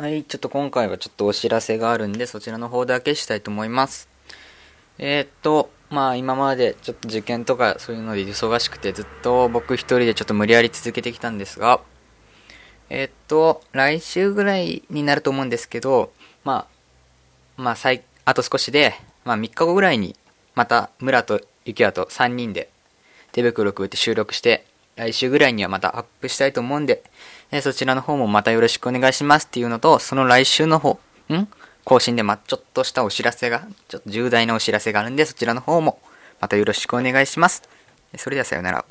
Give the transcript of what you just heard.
はい、ちょっと今回はちょっとお知らせがあるんで、そちらの方だけしたいと思います。えー、っと、まあ今までちょっと受験とかそういうので忙しくてずっと僕一人でちょっと無理やり続けてきたんですが、えー、っと、来週ぐらいになると思うんですけど、まあ、まあ最、あと少しで、まあ3日後ぐらいにまた村と雪也と3人で手袋くって収録して来週ぐらいにはまたアップしたいと思うんで、えそちらの方もまたよろしくお願いしますっていうのと、その来週の方、ん？更新でま、ちょっとしたお知らせが、ちょっと重大なお知らせがあるんで、そちらの方もまたよろしくお願いします。それではさようなら。